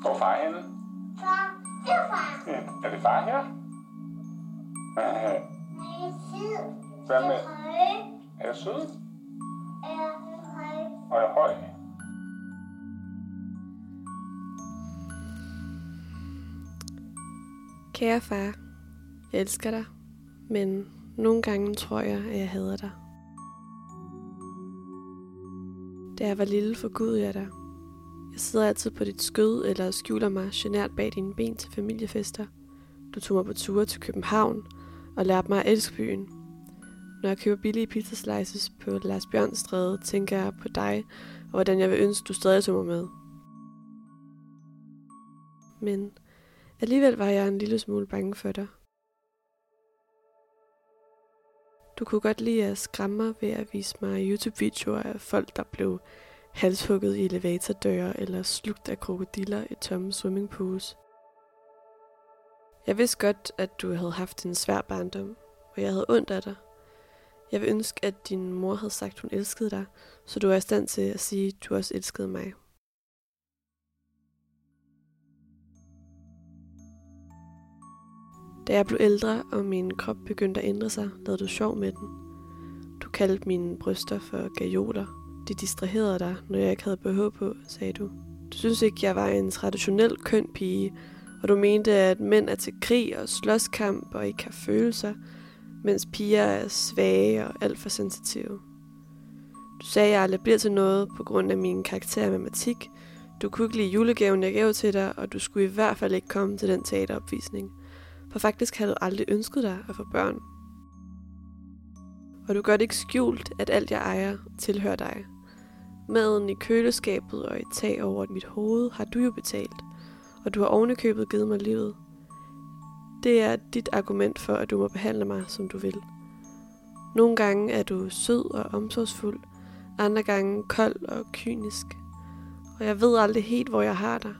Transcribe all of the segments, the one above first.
Hvor er far henne? Far, det er far. Ja. Er det far her? Nej, sid. Hvad med? Jeg er høj. Er jeg sød? Jeg er høj. Og er jeg høj? Kære far, jeg elsker dig, men nogle gange tror jeg, at jeg hader dig. Da jeg var lille, forgudede jeg dig. Jeg sidder altid på dit skød eller skjuler mig genert bag dine ben til familiefester. Du tog mig på ture til København og lærte mig at elske byen. Når jeg køber billige pizza slices på Lars Bjørnstræde, tænker jeg på dig og hvordan jeg vil ønske, du stadig tog mig med. Men Alligevel var jeg en lille smule bange for dig. Du kunne godt lide at skræmme mig ved at vise mig YouTube-videoer af folk, der blev halshugget i elevatordøre eller slugt af krokodiller i tomme swimmingpools. Jeg vidste godt, at du havde haft en svær barndom, og jeg havde ondt af dig. Jeg vil ønske, at din mor havde sagt, hun elskede dig, så du er i stand til at sige, at du også elskede mig. Da jeg blev ældre, og min krop begyndte at ændre sig, lavede du sjov med den. Du kaldte mine bryster for gajoler. De distraherede dig, når jeg ikke havde BH på, sagde du. Du synes ikke, jeg var en traditionel køn pige, og du mente, at mænd er til krig og slåskamp og ikke har følelser, mens piger er svage og alt for sensitive. Du sagde, at jeg aldrig bliver til noget på grund af min karakter i matematik. Du kunne ikke lide julegaven, jeg gav til dig, og du skulle i hvert fald ikke komme til den teateropvisning. For faktisk havde du aldrig ønsket dig at få børn. Og du gør det ikke skjult, at alt jeg ejer tilhører dig. Maden i køleskabet og et tag over mit hoved har du jo betalt, og du har ovenikøbet givet mig livet. Det er dit argument for, at du må behandle mig, som du vil. Nogle gange er du sød og omsorgsfuld, andre gange kold og kynisk. Og jeg ved aldrig helt, hvor jeg har dig.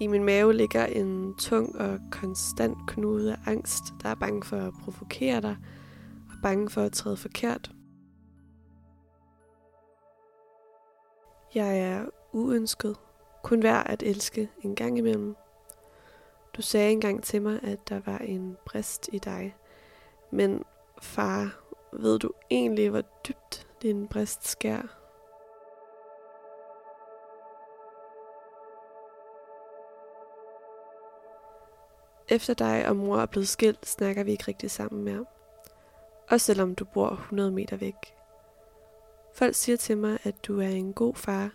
I min mave ligger en tung og konstant knude af angst, der er bange for at provokere dig, og bange for at træde forkert. Jeg er uønsket, kun værd at elske en gang imellem. Du sagde engang til mig, at der var en brist i dig. Men far, ved du egentlig, hvor dybt din brist skær? Efter dig og mor er blevet skilt, snakker vi ikke rigtig sammen mere. Også selvom du bor 100 meter væk. Folk siger til mig, at du er en god far,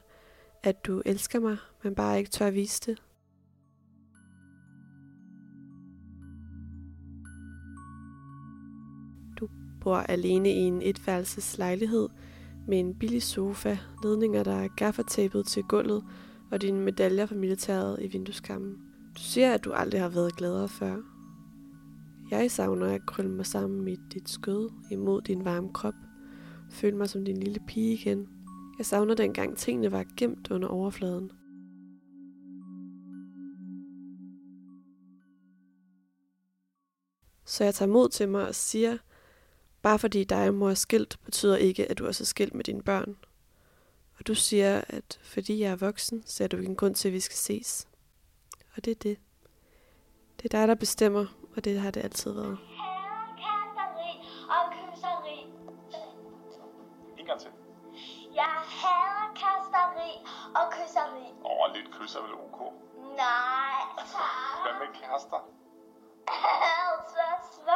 at du elsker mig, men bare ikke tør at vise det. Du bor alene i en etværelses lejlighed med en billig sofa, ledninger, der er gaffertapet til gulvet og dine medaljer fra militæret i vindueskammen. Du siger, at du aldrig har været gladere før. Jeg savner at krølle mig sammen i dit skød imod din varme krop. Føle mig som din lille pige igen. Jeg savner dengang tingene var gemt under overfladen. Så jeg tager mod til mig og siger, bare fordi dig og mor er skilt, betyder ikke, at du også er skilt med dine børn. Og du siger, at fordi jeg er voksen, så er du ikke en grund til, at vi skal ses. Og det er det. Det er dig, der bestemmer, og det har det altid været. lille kys er vel ok? Nej, tak. Hvad med kærester? Altså,